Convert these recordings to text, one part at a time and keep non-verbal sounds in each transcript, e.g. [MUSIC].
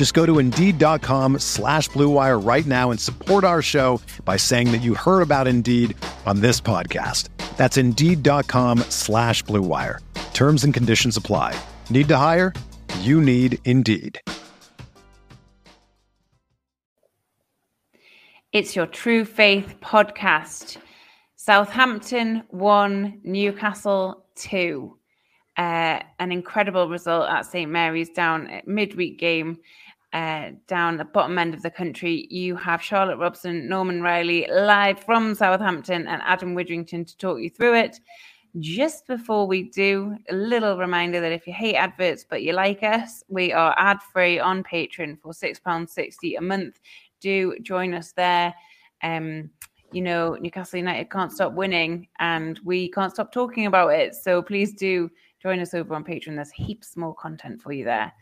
Just go to Indeed.com slash BlueWire right now and support our show by saying that you heard about Indeed on this podcast. That's Indeed.com slash BlueWire. Terms and conditions apply. Need to hire? You need Indeed. It's your True Faith podcast. Southampton 1, Newcastle two. Uh, an incredible result at St Mary's down at midweek game uh, down the bottom end of the country. You have Charlotte Robson, Norman Riley live from Southampton, and Adam Widrington to talk you through it. Just before we do, a little reminder that if you hate adverts but you like us, we are ad free on Patreon for £6.60 a month do join us there. Um, you know, Newcastle United can't stop winning and we can't stop talking about it. So please do join us over on Patreon. There's heaps more content for you there.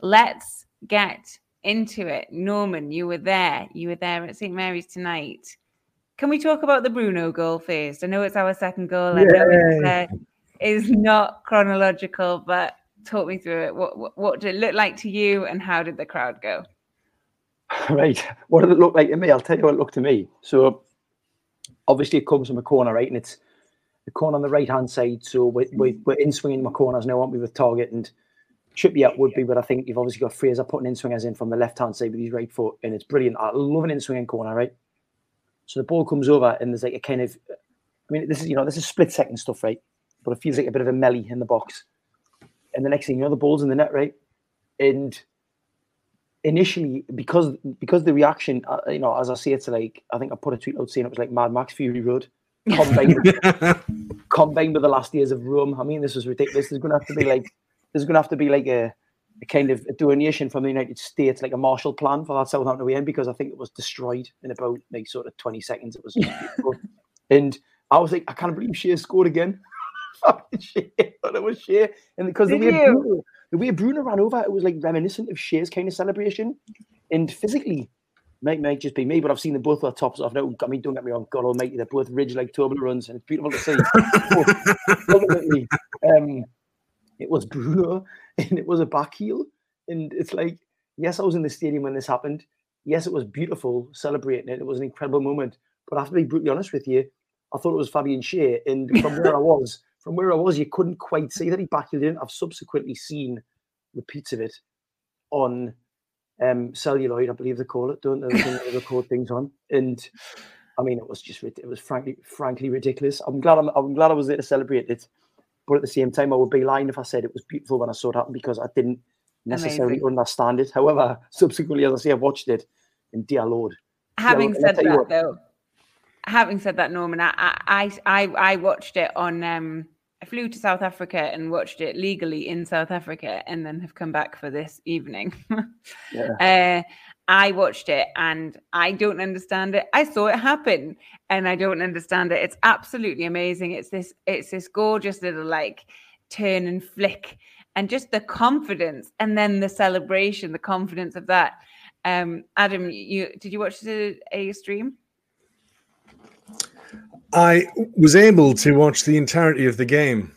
Let's get into it. Norman, you were there. You were there at St. Mary's tonight. Can we talk about the Bruno goal first? I know it's our second goal. I know it's, uh, it's not chronological, but talk me through it. What, what, what did it look like to you and how did the crowd go? [LAUGHS] Right. What did it look like to me? I'll tell you what it looked to me. So obviously it comes from a corner, right? And it's the corner on the right hand side. So we, we, we're in swinging my corners now, aren't we, with Targett and Trippier would be, but I think you've obviously got Fraser putting in swingers in from the left hand side with his right foot, and it's brilliant. I love an in swinging corner, right? So the ball comes over, and there's like a kind of, I mean, this is you know this is split second stuff, right? But it feels like a bit of a melee in the box, and the next thing you know, the ball's in the net, right? And initially because because the reaction, uh, you know, as I say, it's like I think I put a tweet out saying it was like Mad Max Fury Road combined [LAUGHS] with, combined with the last years of Rome. I mean, this was ridiculous. There's going to have to be like there's going to have to be like a, a kind of a donation from the United States, like a Marshall Plan for that Southampton away end, because I think it was destroyed in about like sort of 20 seconds. It was, [LAUGHS] and I was like, I can't believe Schär scored again. [LAUGHS] Thought it was Schär, and because the way Bruno, the way Bruno ran over, it was like reminiscent of Schär's kind of celebration, and physically. Might, might just be me, but I've seen them both their tops off now. I mean, don't get me wrong, God Almighty, they're both ridge like Toblerones, and it's beautiful to see. [LAUGHS] ultimately, um, it was [LAUGHS] Bruno and it was a back heel. And it's like, yes, I was in the stadium when this happened. Yes, it was beautiful celebrating it. It was an incredible moment. But I have to be brutally honest with you, I thought it was Fabian Schär. And [LAUGHS] from where I was, from where I was, you couldn't quite see that he backheeled in. I've subsequently seen repeats of it on um, celluloid, I believe they call it, don't they? They record things on. And I mean, it was just, it was frankly, frankly ridiculous. I'm glad I'm, I'm glad I was there to celebrate it. But at the same time, I would be lying if I said it was beautiful when I saw it happen because I didn't necessarily Amazing. understand it. [LAUGHS] However, subsequently, as I say, I've watched it, and dear Lord. Having said that, what, though, having said that, Norman, I I I, I watched it on. Um, I flew to South Africa and watched it legally in South Africa, and then have come back for this evening. [LAUGHS] yeah. uh, I watched it and I don't understand it. I saw it happen and I don't understand it. It's absolutely amazing. It's this it's this gorgeous little like turn and flick and just the confidence and then the celebration, the confidence of that. Um Adam, you did you watch the a stream? I was able to watch the entirety of the game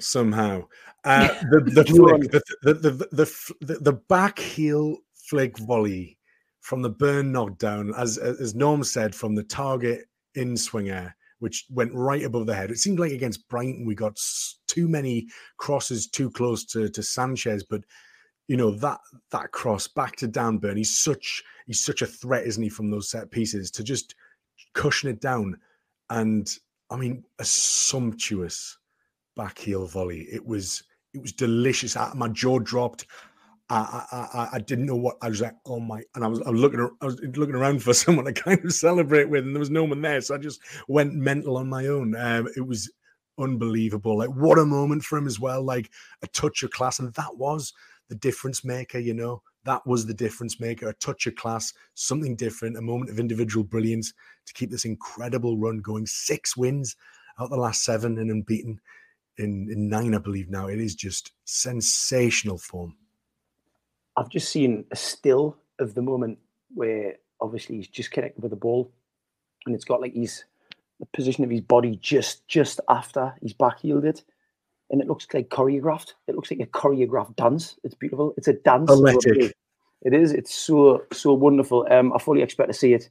somehow. Uh, [LAUGHS] the the, flick, the, the, the, the, the back heel flick volley from the burn knockdown, as as Norm said, from the Targett in swinger, which went right above the head. It seemed like against Brighton we got too many crosses too close to to Sanchez, but you know that that cross back to Dan Burn. He's such he's such a threat, isn't he, from those set pieces to just cushion it down and I mean, a sumptuous back heel volley. It was it was delicious. Ah, my jaw dropped. I, I, I didn't know what I was like. Oh my! And I was I was looking I was looking around for [LAUGHS] someone to kind of celebrate with, and there was no one there, so I just went mental on my own. Um, it was unbelievable. Like what a moment for him as well. Like a touch of class, and that was the difference maker. You know, that was the difference maker. A touch of class, something different, a moment of individual brilliance to keep this incredible run going. Six wins out the last seven and unbeaten in, in nine, I believe now. It is just sensational form. I've just seen a still of the moment where obviously he's just connected with the ball and it's got like he's the position of his body just just after he's back heeled it. And it looks like choreographed. It looks like a choreographed dance. It's beautiful. It's a dance. Electric. It is. It's so so wonderful. Um, I fully expect to see it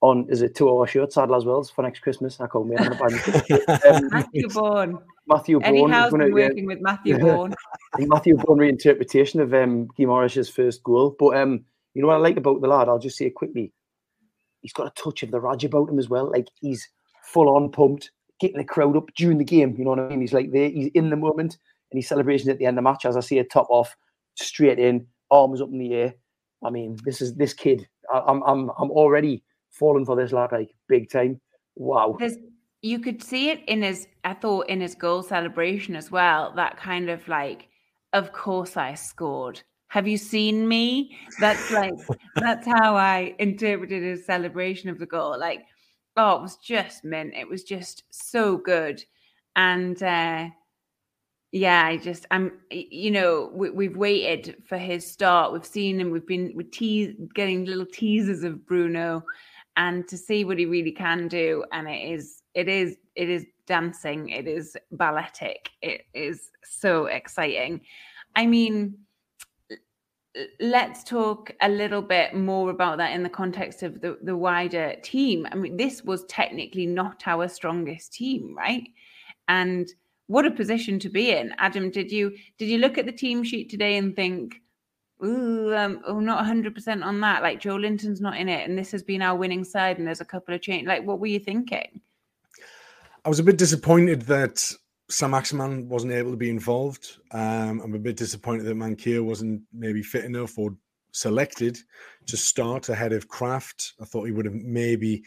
on is it two hour shirt saddle as well for next Christmas. I call me. [LAUGHS] um, Matthew Bourne. Matthew Eddie Bourne. Gonna- been working with Matthew [LAUGHS] Bourne. Matthew Bourne reinterpretation of um, Guimarães's first goal. But um, you know what I like about the lad? I'll just say it quickly. He's got a touch of the Raj about him as well. Like he's full on pumped, getting the crowd up during the game. You know what I mean? He's like there, he's in the moment, and he's celebrating at the end of the match. As I see a top off, straight in, arms up in the air. I mean, this is this kid. I, I'm I'm I'm already falling for this lad like big time. Wow. There's you could see it in his I thought in his goal celebration as well. That kind of like, of course I scored. Have you seen me? That's like [LAUGHS] that's how I interpreted his celebration of the goal. Like, oh, it was just mint. It was just so good. And uh yeah, I just I'm you know, we, we've waited for his start. We've seen him, we've been we tease getting little teasers of Bruno and to see what he really can do and it is it is it is dancing it is balletic it is so exciting i mean let's talk a little bit more about that in the context of the, the wider team i mean this was technically not our strongest team right and what a position to be in adam did you did you look at the team sheet today and think Ooh, um, oh, not 100% on that. Like Joelinton's not in it, and this has been our winning side, and there's a couple of change. Like, what were you thinking? I was a bit disappointed that Saint-Maximin wasn't able to be involved. Um, I'm a bit disappointed that Manquillo wasn't maybe fit enough or selected to start ahead of Krafth. I thought he would have maybe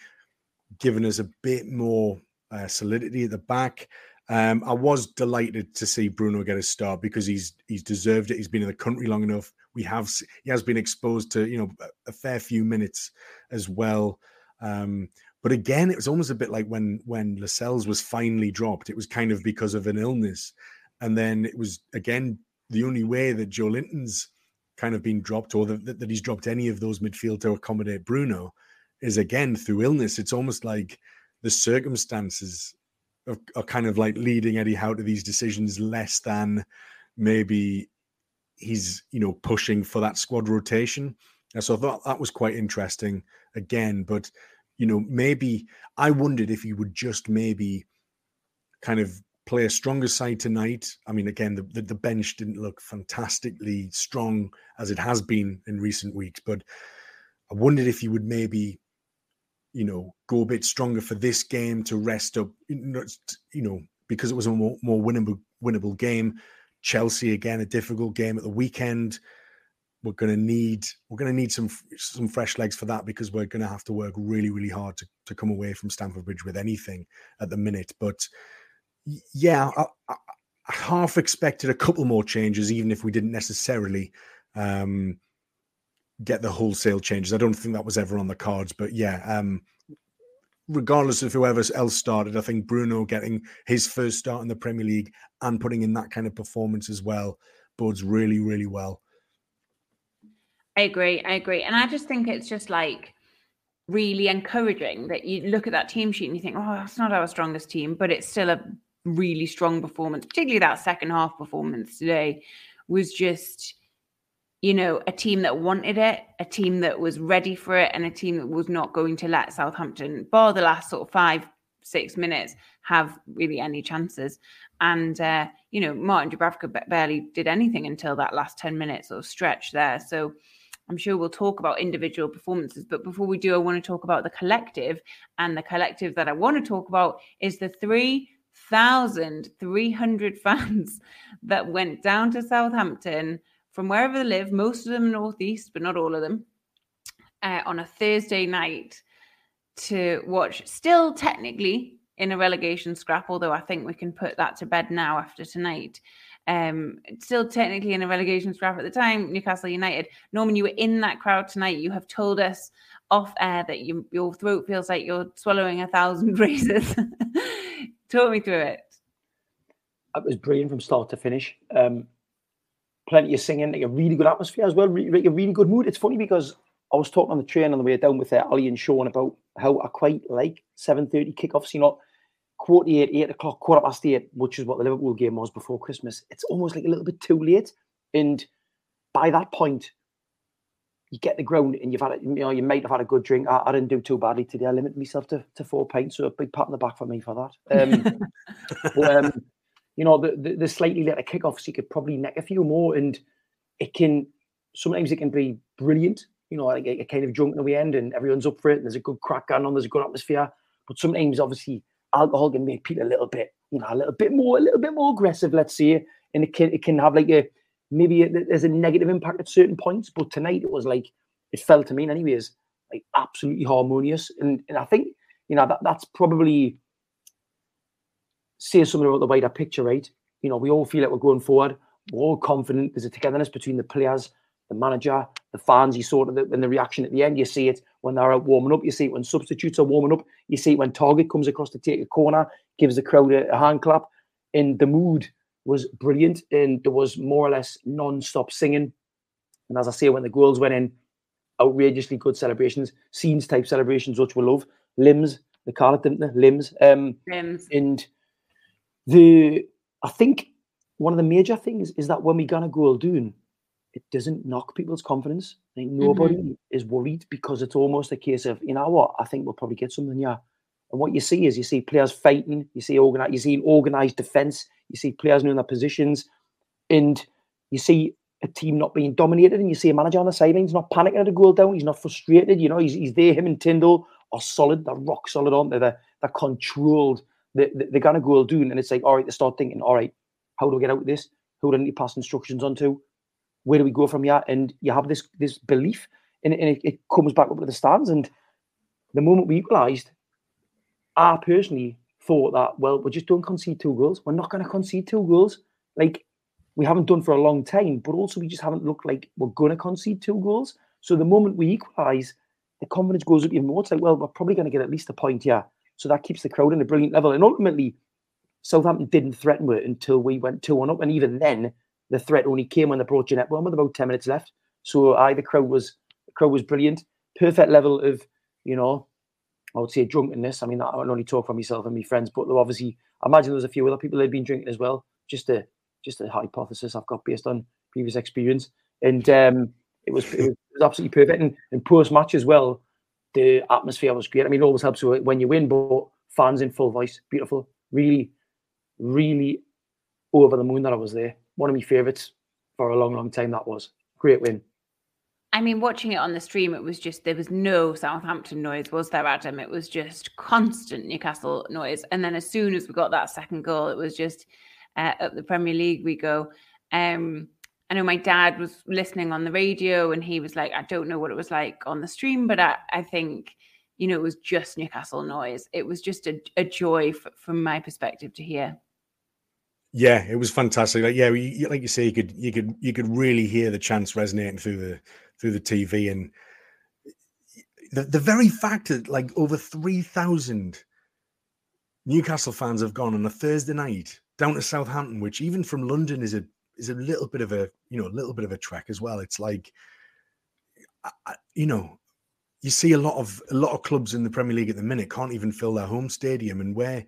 given us a bit more uh, solidity at the back. Um, I was delighted to see Bruno get a start because he's he's deserved it. He's been in the country long enough. We have he has been exposed to you know a fair few minutes as well. Um, but again, it was almost a bit like when when Lascelles was finally dropped. It was kind of because of an illness, and then it was again the only way that Joelinton's kind of been dropped, or that, that he's dropped any of those midfield to accommodate Bruno, is again through illness. It's almost like the circumstances are, are kind of like leading Eddie Howe to these decisions less than maybe he's you know pushing for that squad rotation. And so I thought that was quite interesting again, but you know, maybe I wondered if he would just maybe kind of play a stronger side tonight. I mean, again, the, the, the bench didn't look fantastically strong as it has been in recent weeks, but I wondered if he would maybe, you know, go a bit stronger for this game to rest up, you know, you know because it was a more, more winnable, winnable game. Chelsea again, a difficult game at the weekend we're going to need we're going to need some some fresh legs for that because we're going to have to work really really hard to, to come away from Stamford Bridge with anything at the minute. But yeah I, I, I half expected a couple more changes even if we didn't necessarily um get the wholesale changes. I don't think that was ever on the cards but yeah um regardless of whoever else started I think Bruno getting his first start in the Premier League and putting in that kind of performance as well bodes really really well I agree. I agree. And I just think it's just like really encouraging that you look at that team sheet and you think, oh, it's not our strongest team, but it's still a really strong performance, particularly that second half performance today was just, you know, a team that wanted it, a team that was ready for it, and a team that was not going to let Southampton, bar the last sort of five, six minutes, have really any chances. And, uh, you know, Martin Dubravka barely did anything until that last 10 minutes or stretch there. So, I'm sure we'll talk about individual performances, but before we do, I want to talk about the collective. And the collective that I want to talk about is the 3,300 [LAUGHS] fans that went down to Southampton from wherever they live, most of them northeast, but not all of them, uh, on a Thursday night to watch, still technically in a relegation scrap, although I think we can put that to bed now after tonight. Um, still technically in a relegation scrap at the time, Newcastle United. Norman, you were in that crowd tonight. You have told us off air that you, your throat feels like you're swallowing a thousand [LAUGHS] razors. Talk me through it. It was brilliant from start to finish. Um, plenty of singing, like a really good atmosphere as well, like a really good mood. It's funny because I was talking on the train on the way down with uh, Ali and Sean about how I quite like 7.30 kickoffs, you know, quarter eight, eight o'clock, quarter past eight, which is what the Liverpool game was before Christmas. It's almost like a little bit too late. And by that point, you get the ground and you've had, a, you know, you might have had a good drink. I, I, didn't do too badly today. I limited myself to, to four pints, so a big pat on the back for me for that. Um, [LAUGHS] but, um, you know, the, the, the slightly later kickoffs, you could probably neck a few more, and it can sometimes it can be brilliant. You know, like a, a kind of drunk in the end, and everyone's up for it. And there's a good crack going on. There's a good atmosphere. But sometimes, obviously, alcohol can make people a little bit, you know, a little bit more, a little bit more aggressive. Let's say, and it can it can have like a maybe a, there's a negative impact at certain points. But tonight it was like it felt to me, anyways, like absolutely harmonious. And and I think you know that that's probably say something about the wider picture, right? You know, we all feel like we're going forward. We're all confident. There's a togetherness between the players, the manager, the fans. You saw it in the reaction at the end. You see it when they're out warming up. You see it when substitutes are warming up. You see it when Targett comes across to take a corner, gives the crowd a, a hand clap. And the mood was brilliant. And there was more or less non-stop singing. And as I say, when the goals went in, outrageously good celebrations, scenes type celebrations, which we love. Limbs, they call it, didn't they? Limbs. Um, Limbs. And the I think one of the major things is that when we get a goal doing, it doesn't knock people's confidence. I think nobody mm-hmm. is worried because it's almost a case of, you know what, I think we'll probably get something, yeah. And what you see is you see players fighting, you see organized, you see organized defense, you see players knowing their positions, and you see a team not being dominated, and you see a manager on the sidelines not panicking at a goal down. He's not frustrated. You know, he's, he's there. Him and Tindall are solid. They're rock solid, aren't they? They're, they're controlled they, they, they're going to go doing, and it's like, all right, they start thinking, all right, how do we get out of this? Who do I need to pass instructions on to? Where do we go from here? And you have this this belief, and, and it, it comes back up to the stands. And the moment we equalised, I personally thought that, well, we're just don't concede two goals. We're not going to concede two goals. Like we haven't done for a long time, but also we just haven't looked like we're going to concede two goals. So the moment we equalise, the confidence goes up even more. It's like, well, we're probably going to get at least a point here. So that keeps the crowd in a brilliant level. And ultimately, Southampton didn't threaten it until we went 2 1 up. And even then, the threat only came when they brought Jeanette Brown with about 10 minutes left. So I the crowd was the crowd was brilliant. Perfect level of, you know, I would say drunkenness. I mean, I don't only talk for myself and my friends, but obviously I imagine there's a few other people that had been drinking as well. Just a just a hypothesis I've got based on previous experience. And um, it was it was absolutely perfect. And, and post match as well, the atmosphere was great. I mean, it always helps when you win, but fans in full voice, beautiful. Really, really over the moon that I was there. One of my favourites for a long, long time. That was great win. I mean, watching it on the stream, it was just there was no Southampton noise, was there, Adam? It was just constant Newcastle noise. And then as soon as we got that second goal, it was just uh, up the Premier League we go. Um, I know my dad was listening on the radio and he was like, I don't know what it was like on the stream, but I, I think, you know, it was just Newcastle noise. It was just a, a joy f- from my perspective to hear. Yeah, it was fantastic. Like, yeah, you, like you say, you could you could you could really hear the chants resonating through the through the TV, and the the very fact that like over three thousand Newcastle fans have gone on a Thursday night down to Southampton, which even from London is a is a little bit of a you know a little bit of a trek as well. It's like you know you see a lot of a lot of clubs in the Premier League at the minute can't even fill their home stadium, and we're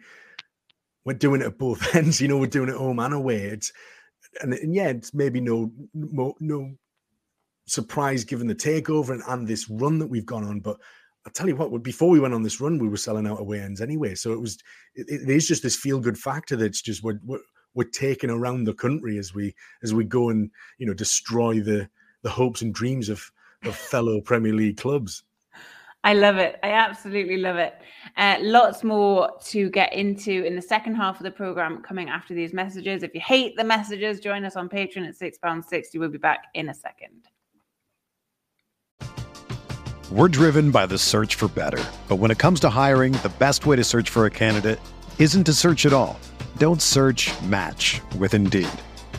we're doing it at both [LAUGHS] ends. You know, we're doing it home and away. It's and, and yeah, it's maybe no no, no surprise given the takeover and, and this run that we've gone on, but. I tell you what, before we went on this run, we were selling out away ends anyway. So it was, it, it is just this feel good factor that's just we're, we're, we're taking around the country as we as we go and you know destroy the the hopes and dreams of of fellow Premier League clubs. I love it. I absolutely love it. Uh, lots more to get into in the second half of the program coming after these messages. If you hate the messages, join us on Patreon at £6.60. We'll be back in a second. We're driven by the search for better. But when it comes to hiring, the best way to search for a candidate isn't to search at all. Don't search match with Indeed.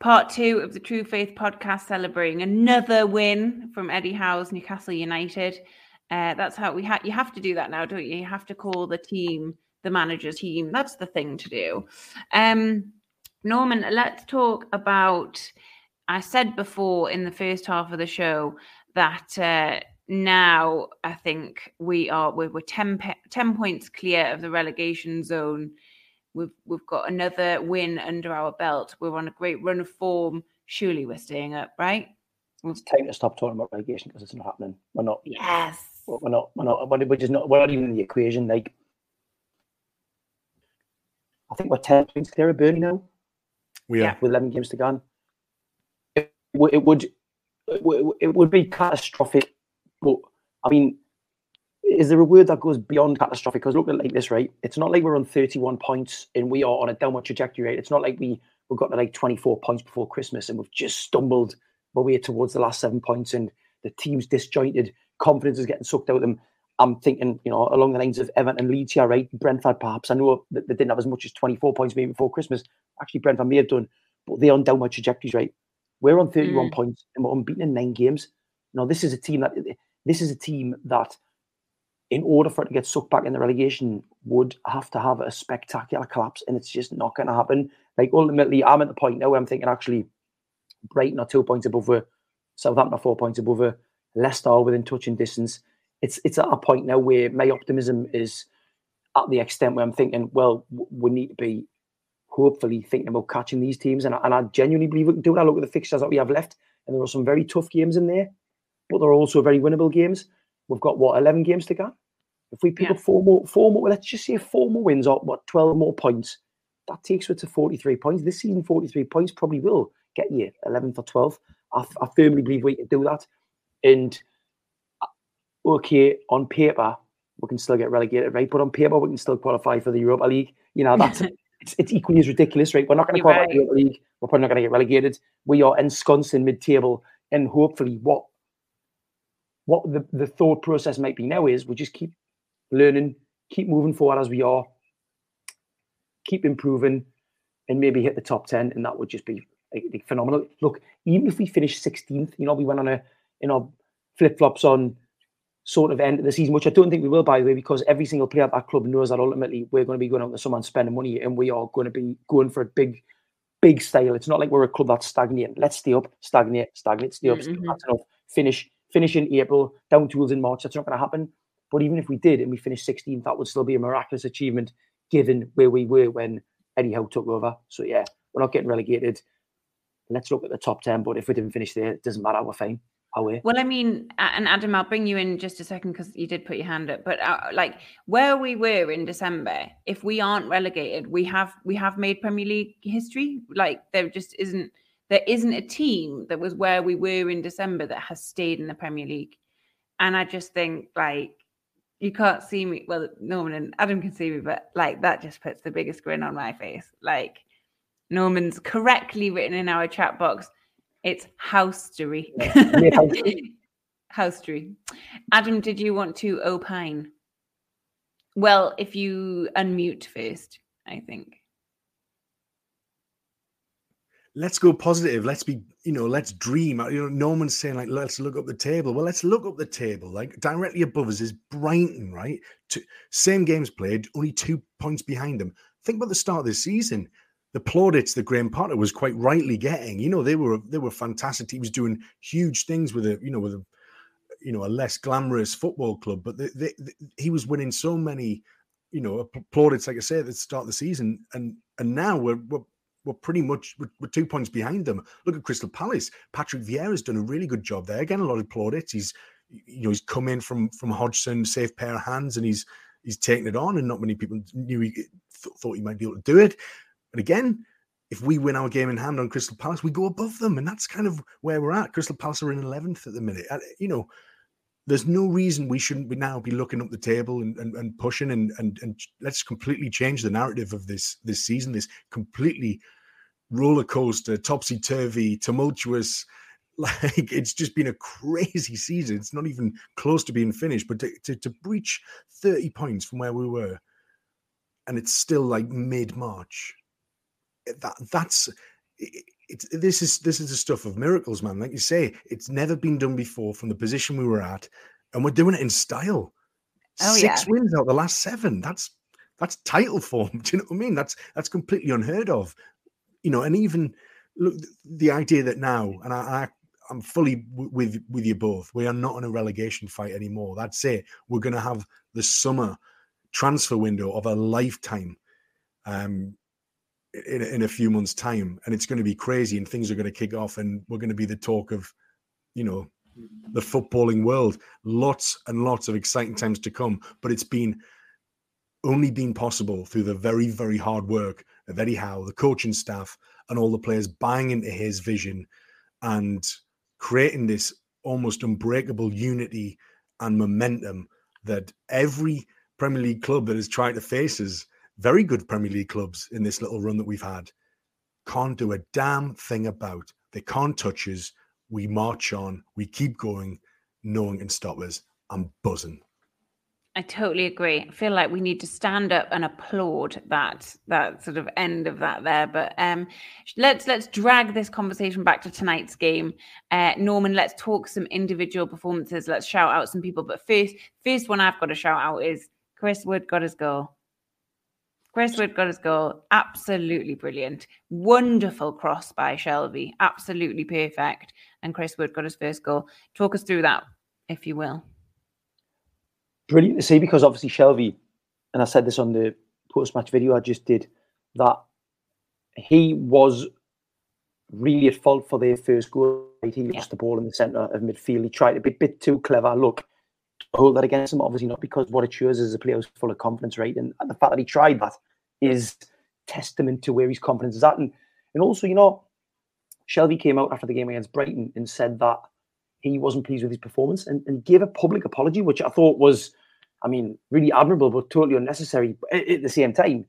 Part two of the True Faith podcast celebrating another win from Eddie Howe's Newcastle United. Uh, that's how we have. You have to do that now, don't you? You have to call the team the manager's team. That's the thing to do. Um, Norman, let's talk about. I said before in the first half of the show that uh, now I think we are we're, we're 10, 10 points clear of the relegation zone We've we've got another win under our belt. We're on a great run of form. Surely we're staying up, right? It's time to stop talking about relegation because it's not happening. We're not. Yes. We're not. We're not. We're just not. We're not even in the equation. Like, I think we're ten points clear of Burnley now. We are with eleven games to go. It, it would. It would be catastrophic. But I mean, is there a word that goes beyond catastrophic? Because look at it like this, right? It's not like we're on 31 points and we are on a downward trajectory, right? It's not like we we got to like 24 points before Christmas and we've just stumbled our way towards the last seven points and the team's disjointed, confidence is getting sucked out of them. I'm thinking, you know, along the lines of Everton and Leeds here, right? Brentford, perhaps. I know that they didn't have as much as 24 points maybe before Christmas. Actually, Brentford may have done, but they're on downward trajectories, right? We're on 31 mm. points and we're unbeaten in nine games. Now, this is a team that this is a team that in order for it to get sucked back in the relegation, would have to have a spectacular collapse, and it's just not going to happen. Like ultimately, I'm at the point now where I'm thinking actually, Brighton are two points above her, Southampton are four points above her, Leicester are within touching distance. It's it's at a point now where my optimism is at the extent where I'm thinking, well, we need to be hopefully thinking about catching these teams, and I, and I genuinely believe we can do it. I look at the fixtures that we have left, and there are some very tough games in there, but there are also very winnable games. We've got what eleven games to go. If we pick yeah. up four more, four more, let's just say four more wins or what twelve more points, that takes us to forty-three points. This season, forty-three points probably will get you eleventh or twelfth. I, I firmly believe we can do that. And uh, okay, on paper we can still get relegated, right? But on paper we can still qualify for the Europa League. You know that's [LAUGHS] it's, it's equally as ridiculous, right? We're not going to qualify right. the Europa League. We're probably not going to get relegated. We are ensconced in mid-table, and hopefully, what what the, the thought process might be now is we just keep learning, keep moving forward as we are, keep improving, and maybe hit the top 10. And that would just be like, phenomenal. Look, even if we finish 16th, you know, we went on a, you know, flip flops on sort of end of the season, which I don't think we will, by the way, because every single player at that club knows that ultimately we're going to be going out to someone spending money and we are going to be going for a big, big style. It's not like we're a club that's stagnating. Let's stay up, stagnate, stagnate, stay up. Mm-hmm. That's enough. Finish finish in April, down tools in March. That's not going to happen. But even if we did and we finished 16th, that would still be a miraculous achievement given where we were when Eddie Howe took over. So yeah, we're not getting relegated. let's look at the top 10. But if we didn't finish there, it doesn't matter. We're fine. Well, I mean, and Adam, I'll bring you in just a second because you did put your hand up. But uh, like where we were in December, if we aren't relegated, we have we have made Premier League history. Like there just isn't there isn't a team that was where we were in December that has stayed in the Premier League. And I just think like you can't see me. Well, Norman and Adam can see me, but like that just puts the biggest grin on my face. Like Norman's correctly written in our chat box. It's housery. [LAUGHS] housery. Adam, did you want to opine? Well, if you unmute first, I think. Let's go positive. Let's be, you know, let's dream. Uh, you know, Norman's saying like, let's look up the table. Well, let's look up the table. Like directly above us is Brighton, right? Two, same games played, only two points behind them. Think about the start of this season the plaudits that Graham Potter was quite rightly getting. You know, they were they were fantastic. He was doing huge things with a you know with a you know a less glamorous football club, but they, they, they, he was winning so many you know plaudits, like I said, at the start of the season, and and now we're we're, we're pretty much we're, two points behind them. Look at Crystal Palace. Patrick Vieira's done a really good job there. Again, a lot of plaudits. He's you know he's come in from from Hodgson, safe pair of hands, and he's he's taken it on, and not many people knew he th- thought he might be able to do it. And again, if we win our game in hand on Crystal Palace, we go above them, and that's kind of where we're at. Crystal Palace are in eleventh at the minute. You know, there's no reason we shouldn't be now be looking up the table and, and, and pushing and, and and let's completely change the narrative of this this season. This completely roller coaster, topsy turvy, tumultuous. [LAUGHS] Like it's just been a crazy season. It's not even close to being finished. But to, to, to breach 30 points from where we were, and it's still like mid March eh, that that's it's this is this is the stuff of miracles, man. Like you say, it's never been done before from the position we were at, and we're doing it in style. Oh, Six yeah. wins out the last seven. That's that's title form. [LAUGHS] Do you know what I mean? That's that's completely unheard of. You know, and even look the idea that now, and I, I I'm fully w- with with you both. We are not in a relegation fight anymore. That's it. We're going to have the summer transfer window of a lifetime. Um, in, in a few months' time, and it's going to be crazy, and things are going to kick off, and we're going to be the talk of, you know, the footballing world. Lots and lots of exciting times to come, but it's been only been possible through the very, very hard work of Eddie Howe, the coaching staff, and all the players buying into his vision and creating this almost unbreakable unity and momentum that every Premier League club that is trying to face us very good Premier League clubs in this little run that we've had can't do a damn thing about. They can't touch us. We march on. We keep going. No one can stop us. I'm buzzing. I totally agree. I feel like we need to stand up and applaud that that sort of end of that there. But um, let's let's drag this conversation back to tonight's game. Uh, Norman, let's talk some individual performances. Let's shout out some people. But first, first one I've got to shout out is Chris Wood got his goal. Chris Wood got his goal. Absolutely brilliant. Wonderful cross by Shelvey. Absolutely perfect. And Chris Wood got his first goal. Talk us through that, if you will. Brilliant to see because obviously Shelvey, and I said this on the post match video I just did, that he was really at fault for their first goal. He lost yeah. the ball in the centre of midfield. He tried to be a bit too clever. Look, hold that against him. Obviously, not because what it shows is a player who's full of confidence, right? And, and the fact that he tried that is testament to where his confidence is at. And, and also, you know, Shelvey came out after the game against Brighton and said that he wasn't pleased with his performance and, and gave a public apology, which I thought was, I mean, really admirable, but totally unnecessary. At, at the same time,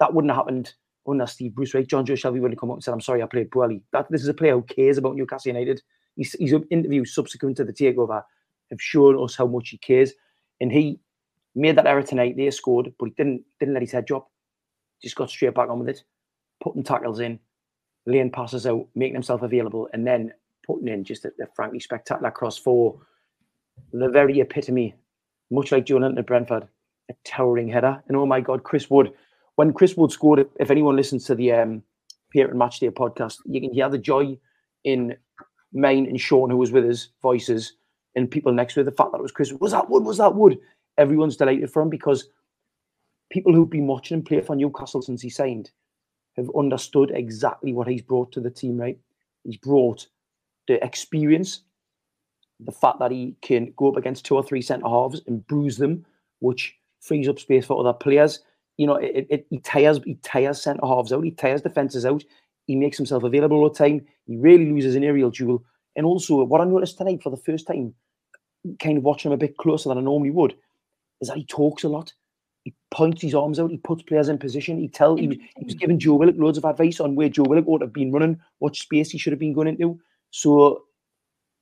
that wouldn't have happened unless Steve Bruce, right? Jonjo Shelvey would have come up and said, I'm sorry, I played poorly. That This is a player who cares about Newcastle United. He's, he's interview subsequent to the takeover have shown us how much he cares. And he made that error tonight. They scored, but he didn't didn't let his head drop. Just got straight back on with it, putting tackles in, laying passes out, making himself available, and then putting in just a, a frankly spectacular cross for the very epitome, much like Joelinton at Brentford, a towering header. And oh my God, Chris Wood. When Chris Wood scored, if anyone listens to the um, and Matchday podcast, you can hear the joy in mine and Sean, who was with us, voices and people next to it, the fact that it was Chris, was that Wood? Was that Wood? Everyone's delighted for him because people who've been watching him play for Newcastle since he signed have understood exactly what he's brought to the team, right? he's brought the experience, the fact that he can go up against two or three centre halves and bruise them, which frees up space for other players. You know, it, it, he tires he tires centre halves out, he tires defences out, he makes himself available all the time. He really loses an aerial duel. And also, what I noticed tonight for the first time, kind of watching him a bit closer than I normally would, is that he talks a lot. He points his arms out. He puts players in position. He tell he, he was giving Joe Willock loads of advice on where Joe Willock ought to have been running, what space he should have been going into. So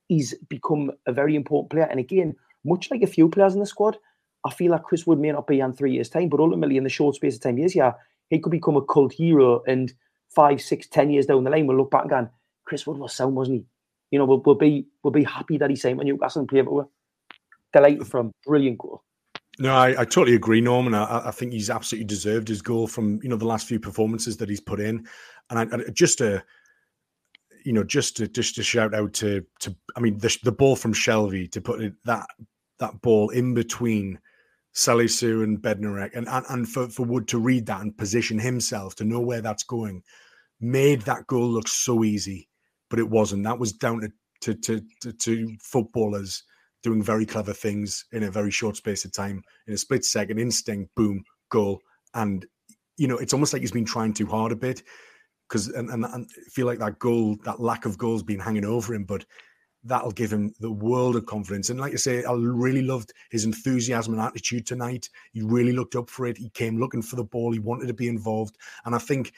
he's become a very important player. And again, much like a few players in the squad, I feel like Chris Wood may not be in three years' time, but ultimately in the short space of time years, yeah, he could become a cult hero. And five, six, ten years down the line, we'll look back and go, Chris Wood was sound, wasn't he? You know, we'll, we'll be we'll be happy that he signed with Newcastle and played, but we're delighted from brilliant goal. No, I, I, totally agree, Norman. I, I, think he's absolutely deserved his goal from you know the last few performances that he's put in, and I, just to you know just to just to shout out to to I mean the, the ball from Shelvey to put it, that that ball in between Salisu and Bednarek, and, and and for for Wood to read that and position himself to know where that's going, made that goal look so easy, but it wasn't. That was down to to to, to, to footballers doing very clever things in a very short space of time in a split second instinct boom goal. And you know it's almost like he's been trying too hard a bit because and, and, and feel like that goal that lack of goals been hanging over him but that'll give him the world of confidence. And like i say i really loved his enthusiasm and attitude tonight. He really looked up for it. He came looking for the ball. He wanted to be involved. And i think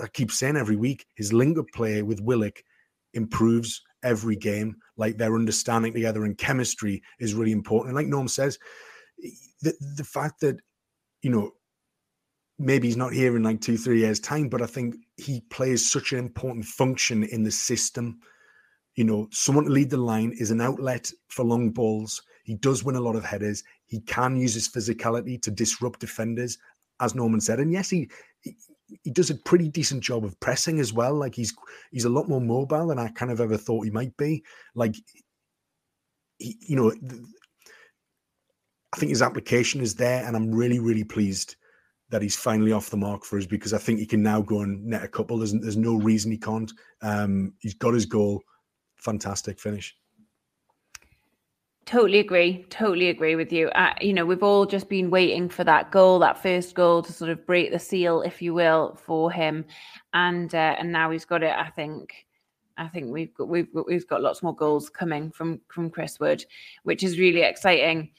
i keep saying every week his link up play with willock improves every game. Like their understanding together and chemistry is really important. And like Norm says, the the fact that you know maybe he's not here in like two three years time, but I think he plays such an important function in the system. You know, someone to lead the line is an outlet for long balls. He does win a lot of headers. He can use his physicality to disrupt defenders, as Norman said. And yes, he, he he does a pretty decent job of pressing as well. Like he's he's a lot more mobile than I kind of ever thought he might be. Like he, you know, I think his application is there, and I'm really really pleased that he's finally off the mark for us because I think he can now go and net a couple. There's there's no reason he can't. Um, he's got his goal. Fantastic finish. Totally agree. Totally agree with you. Uh, you know, we've all just been waiting for that goal, that first goal to sort of break the seal, if you will, for him, and uh, and now he's got it. I think. I think we've got we've we've got lots more goals coming from from Chris Wood, which is really exciting.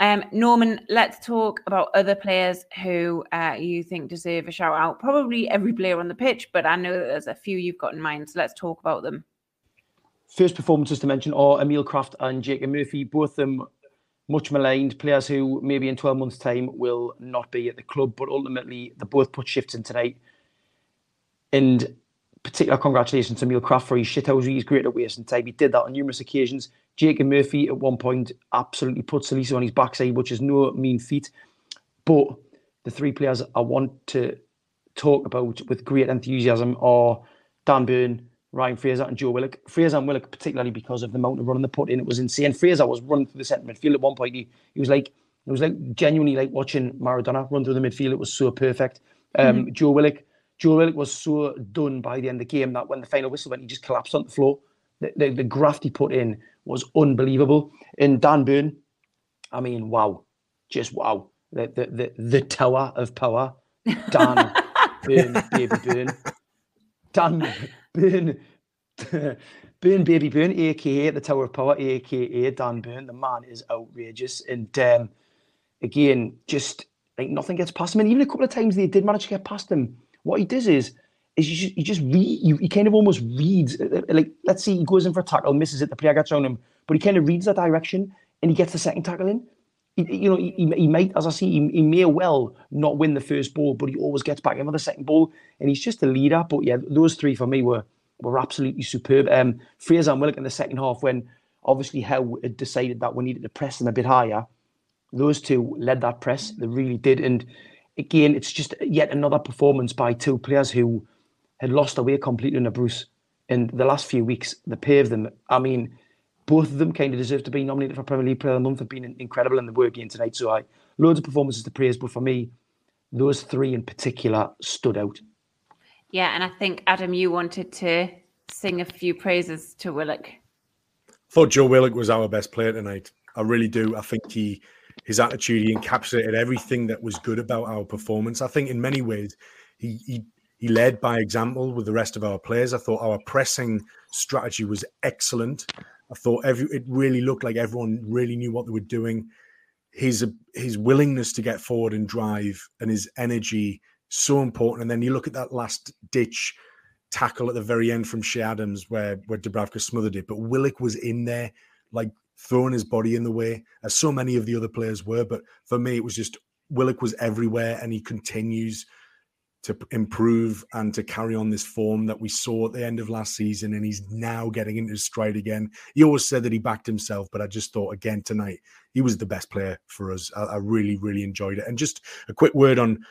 Um, Norman, let's talk about other players who uh, you think deserve a shout out. Probably every player on the pitch, but I know that there's a few you've got in mind. So let's talk about them first performances to mention are Emil Krafth and Jacob Murphy, both of them much maligned players who maybe in 12 months' time will not be at the club, but ultimately they both put shifts in tonight. And particular congratulations to Emil Krafth for his shithouse. He's great at wasting time. He did that on numerous occasions. Jacob Murphy at one point absolutely put Salisu on his backside, which is no mean feat. But the three players I want to talk about with great enthusiasm are Dan Burn, Ryan Fraser and Joe Willock. Fraser and Willock, particularly because of the amount of running the put in, it was insane. Fraser was running through the centre midfield at one point. He, he was like, it was like genuinely like watching Maradona run through the midfield. It was so perfect. Um, mm-hmm. Joe Willock, Joe Willock was so done by the end of the game that when the final whistle went, he just collapsed on the floor. The, the, the graft he put in was unbelievable. And Dan Burn, I mean, wow, just wow. The the the, the tower of power, Dan Burn, baby Burn. Dan Burn, [LAUGHS] Burn Baby Burn, aka the Tower of Power, aka Dan Burn. The man is outrageous. And um, again, just like nothing gets past him. And even a couple of times they did manage to get past him. What he does is, is you just, you just read, you, he kind of almost reads, uh, uh, like, let's see, he goes in for a tackle, misses it, the player gets on him, but he kind of reads that direction and he gets the second tackle in. He, you know, he, he might, as I see, he, he, may well not win the first ball, but he always gets back in with the second ball, and he's just a leader. But yeah, those three for me were were absolutely superb. Um, Fraser and Willock in the second half, when obviously Howe had decided that we needed to press them a bit higher, those two led that press. They really did. And again, it's just yet another performance by two players who had lost their way completely a Bruce. In the last few weeks, the pair of them, I mean, both of them kind of deserve to be nominated for Premier League Player of the Month. Have been incredible in the work game tonight. So I loads of performances to praise, but for me, those three in particular stood out. Yeah, and I think Adam, you wanted to sing a few praises to Willock. I thought Joe Willock was our best player tonight. I really do. I think he his attitude, he encapsulated everything that was good about our performance. I think in many ways he he he led by example with the rest of our players. I thought our pressing strategy was excellent. I thought every it really looked like everyone really knew what they were doing. His his willingness to get forward and drive and his energy so important. And then you look at that last ditch tackle at the very end from Che Adams where where Dubravka smothered it, but Willock was in there like throwing his body in the way, as so many of the other players were. But for me, it was just Willock was everywhere, and he continues to improve and to carry on this form that we saw at the end of last season. And he's now getting into his stride again. He always said that he backed himself, but I just thought again tonight he was the best player for us. I, I really, really enjoyed it. And just a quick word on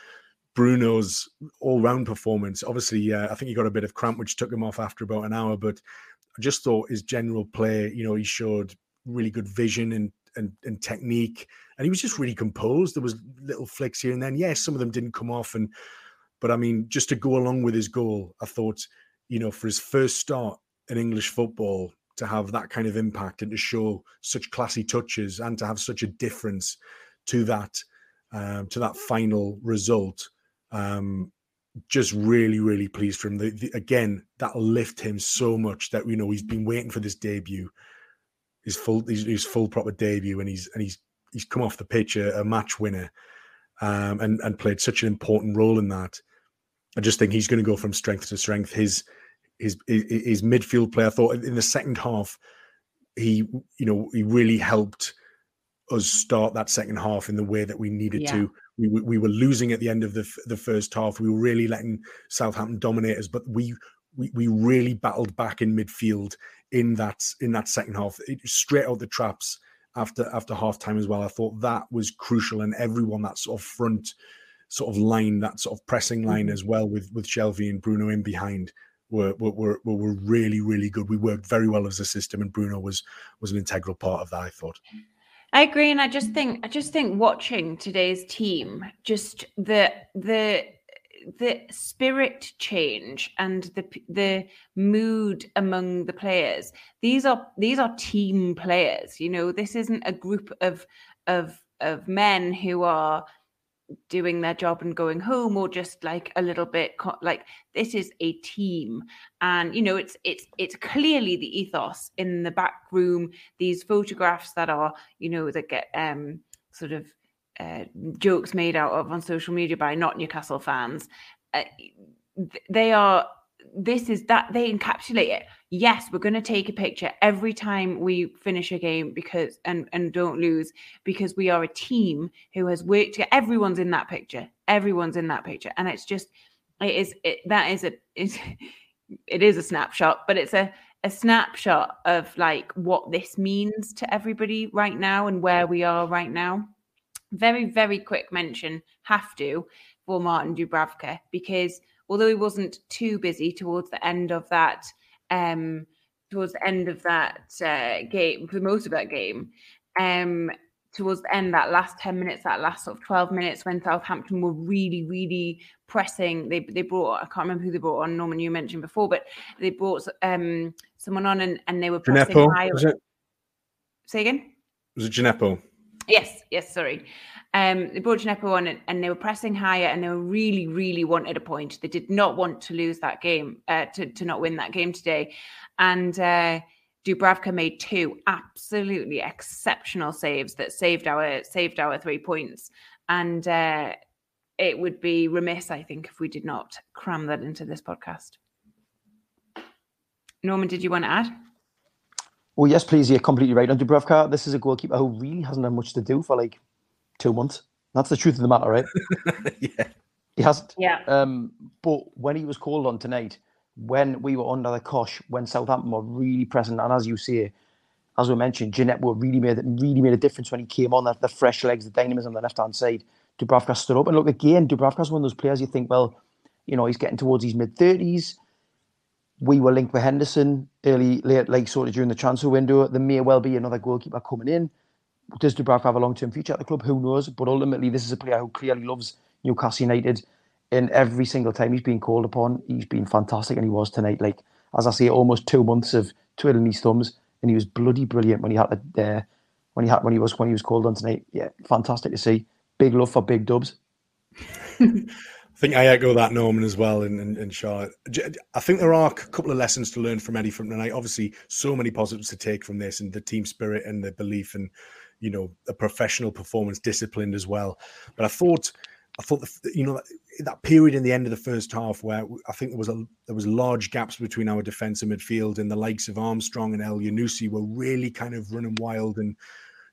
Bruno's all-round performance. Obviously, uh, I think he got a bit of cramp, which took him off after about an hour. But I just thought his general play, you know, he showed really good vision and and, and technique, and he was just really composed. There was little flicks here and then. Yes, some of them didn't come off, and but I mean, just to go along with his goal, I thought, you know, for his first start in English football, to have that kind of impact and to show such classy touches and to have such a difference to that um, to that final result. Um, just really, really pleased for him. The, the, again, that'll lift him so much that you know he's been waiting for this debut, his full his, his full proper debut, and he's and he's he's come off the pitch a, a match winner, um, and and played such an important role in that. I just think he's going to go from strength to strength. His his his midfield play. I thought in the second half, he you know he really helped us start that second half in the way that we needed yeah. to. We, we were losing at the end of the the first half. We were really letting Southampton dominate us, but we we, we really battled back in midfield in that in that second half, it, straight out the traps after after half time as well. I thought that was crucial, and everyone that sort of front sort of line, that sort of pressing line mm-hmm. as well, with with Shelvey and Bruno in behind, were, were were were really really good. We worked very well as a system, and Bruno was was an integral part of that. I thought. I agree, and I just think I just think watching today's team, just the the the spirit change and the the mood among the players. These are these are team players. You know, this isn't a group of of of men who are doing their job and going home or just like a little bit like this is a team. And you know it's it's it's clearly the ethos in the back room these photographs that are you know that get um sort of uh, jokes made out of on social media by not Newcastle fans. Uh, they are this is that they encapsulate it. Yes, we're going to take a picture every time we finish a game because and and don't lose because we are a team who has worked. Everyone's in that picture. Everyone's in that picture, and it's just it is it, that is a it's, it is a snapshot, but it's a a snapshot of like what this means to everybody right now and where we are right now. Very very quick mention have to for Martin Dubravka because although he wasn't too busy towards the end of that, um, towards the end of that uh, game, for most of that game, um, towards the end, that last 10 minutes, that last sort of 12 minutes when Southampton were really, really pressing. They they brought, I can't remember who they brought on, Norman, you mentioned before, but they brought um, someone on and, and they were pressing Djenepo, high. Was it? Say again? Was it Djenepo? Yes, yes, sorry. Um, they brought Djenepo on and, and, they were pressing higher and they were really, really wanted a point. They did not want to lose that game, uh, to, to not win that game today. And uh, Dubravka made two absolutely exceptional saves that saved our saved our three points. And uh, it would be remiss, I think, if we did not cram that into this podcast. Norman, did you want to add? Well, yes, please. You're completely right on Dubravka. This is a goalkeeper who really hasn't had much to do for like two months. That's the truth of the matter, right? [LAUGHS] yeah. He hasn't. Yeah. Um, but when he was called on tonight, when we were under the cosh, when Southampton were really present, and as you say, as we mentioned, Djenepo were really made really made a difference when he came on. That the fresh legs, the dynamism on the left hand side. Dubravka stood up, and look again. Dubravka's one of those players you think, well, you know, he's getting towards his mid thirties. We were linked with Henderson early, late, like sort of during the transfer window. There may well be another goalkeeper coming in does Dubravka have a long term future at the club? Who knows? But ultimately, this is a player who clearly loves Newcastle United. And every single time he's been called upon, he's been fantastic, and he was tonight. Like as I say, almost two months of twiddling his thumbs, and he was bloody brilliant when he had to, uh, when he had when he was when he was called on tonight. Yeah, fantastic to see. Big love for big dubs. [LAUGHS] I think I echo that, Norman, as well, in, in, in, Charlotte. I think there are a couple of lessons to learn from Eddie from tonight. Obviously, so many positives to take from this, and the team spirit and the belief, and you know, a professional performance, disciplined as well. But I thought, I thought, the, you know, that period in the end of the first half where I think there was a there was large gaps between our defence and midfield, and the likes of Armstrong and Elyounoussi were really kind of running wild and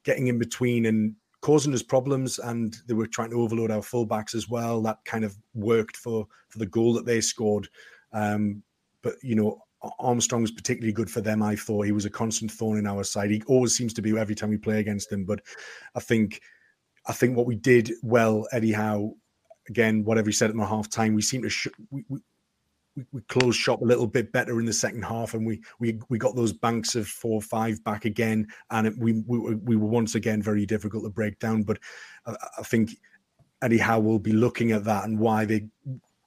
getting in between and causing us problems, and they were trying to overload our fullbacks as well. That kind of worked for for the goal that they scored. Um, but you know, Armstrong was particularly good for them. I thought he was a constant thorn in our side. He always seems to be every time we play against him. But I think, I think what we did well, Eddie Howe, again, whatever he said at the half time, we seem to sh- we, we, we, we closed shop a little bit better in the second half, and we we we got those banks of four or five back again, and it, we, we we were once again very difficult to break down. But I, I think Eddie Howe will be looking at that and why they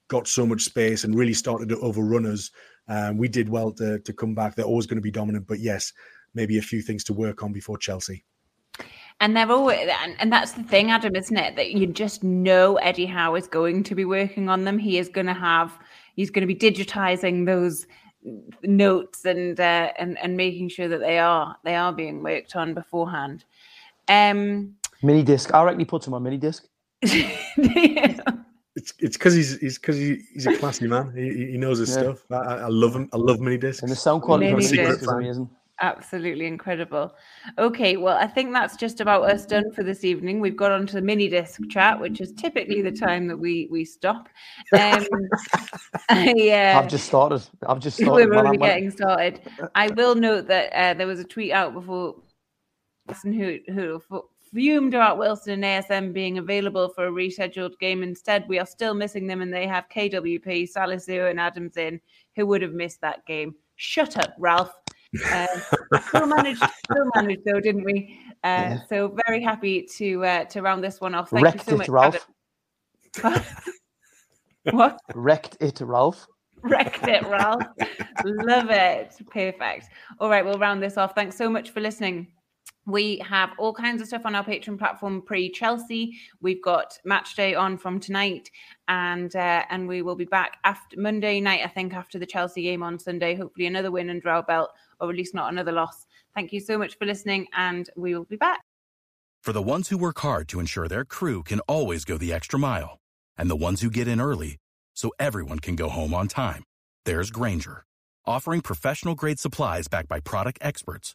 got so much space and really started to overrun us. Um, we did well to to come back. They're always going to be dominant, but yes, maybe a few things to work on before Chelsea. And they're always, and, and that's the thing, Adam, isn't it? That you just know Eddie Howe is going to be working on them. He is going to have he's going to be digitizing those notes and uh, and and making sure that they are they are being worked on beforehand. Um, mini disc. I reckon he puts them on mini disc. [LAUGHS] yeah. It's it's because he's he's because he, he's a classy man. He, he knows his yeah. stuff. I, I, love him. I love mini discs. And the sound quality mini is amazing absolutely incredible. Okay, well, I think that's just about us done for this evening. We've got onto the mini disc chat, which is typically the time that we we stop. Um, [LAUGHS] yeah, I've just started. I've just [LAUGHS] started. We're only getting started. I will note that uh, there was a tweet out before who who fumed about Wilson and ASM being available for a rescheduled game. Instead, we are still missing them, and they have KWP, Salisu, and Adams in, who would have missed that game. Shut up, Ralph. Uh, [LAUGHS] still managed, still managed though, didn't we? Uh, yeah. So very happy to uh, to round this one off. Thank Wrecked you so it, much, Ralph. [LAUGHS] what? Wrecked it, Ralph. Wrecked it, Ralph. Love it. Perfect. All right, we'll round this off. Thanks so much for listening. We have all kinds of stuff on our Patreon platform pre Chelsea. We've got match day on from tonight, and uh, and we will be back after Monday night. I think after the Chelsea game on Sunday. Hopefully, another win and draw belt, or at least not another loss. Thank you so much for listening, and we will be back. For the ones who work hard to ensure their crew can always go the extra mile, and the ones who get in early so everyone can go home on time, there's Grainger, offering professional grade supplies backed by product experts